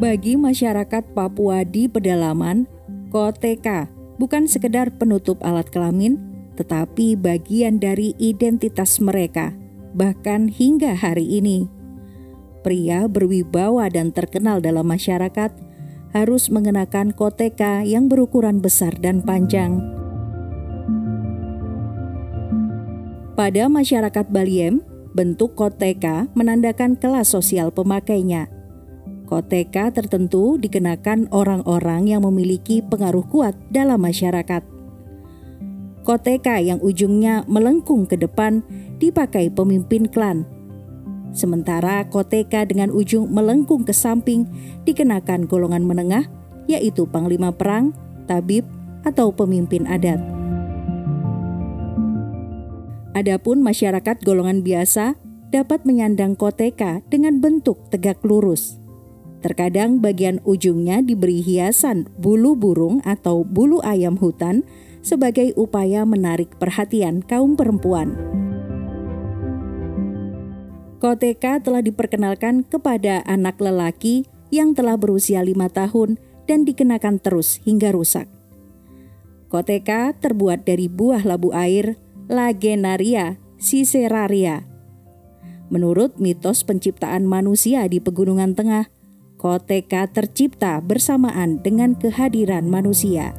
Bagi masyarakat Papua di pedalaman, koteka bukan sekedar penutup alat kelamin, tetapi bagian dari identitas mereka, bahkan hingga hari ini. Pria berwibawa dan terkenal dalam masyarakat harus mengenakan koteka yang berukuran besar dan panjang. Pada masyarakat Baliem, bentuk koteka menandakan kelas sosial pemakainya – Koteka tertentu dikenakan orang-orang yang memiliki pengaruh kuat dalam masyarakat. Koteka yang ujungnya melengkung ke depan dipakai pemimpin klan. Sementara koteka dengan ujung melengkung ke samping dikenakan golongan menengah, yaitu panglima perang, tabib, atau pemimpin adat. Adapun masyarakat golongan biasa dapat menyandang koteka dengan bentuk tegak lurus. Terkadang bagian ujungnya diberi hiasan bulu burung atau bulu ayam hutan sebagai upaya menarik perhatian kaum perempuan. Koteka telah diperkenalkan kepada anak lelaki yang telah berusia lima tahun dan dikenakan terus hingga rusak. Koteka terbuat dari buah labu air Lagenaria siceraria. Menurut mitos penciptaan manusia di Pegunungan Tengah, Koteka tercipta bersamaan dengan kehadiran manusia.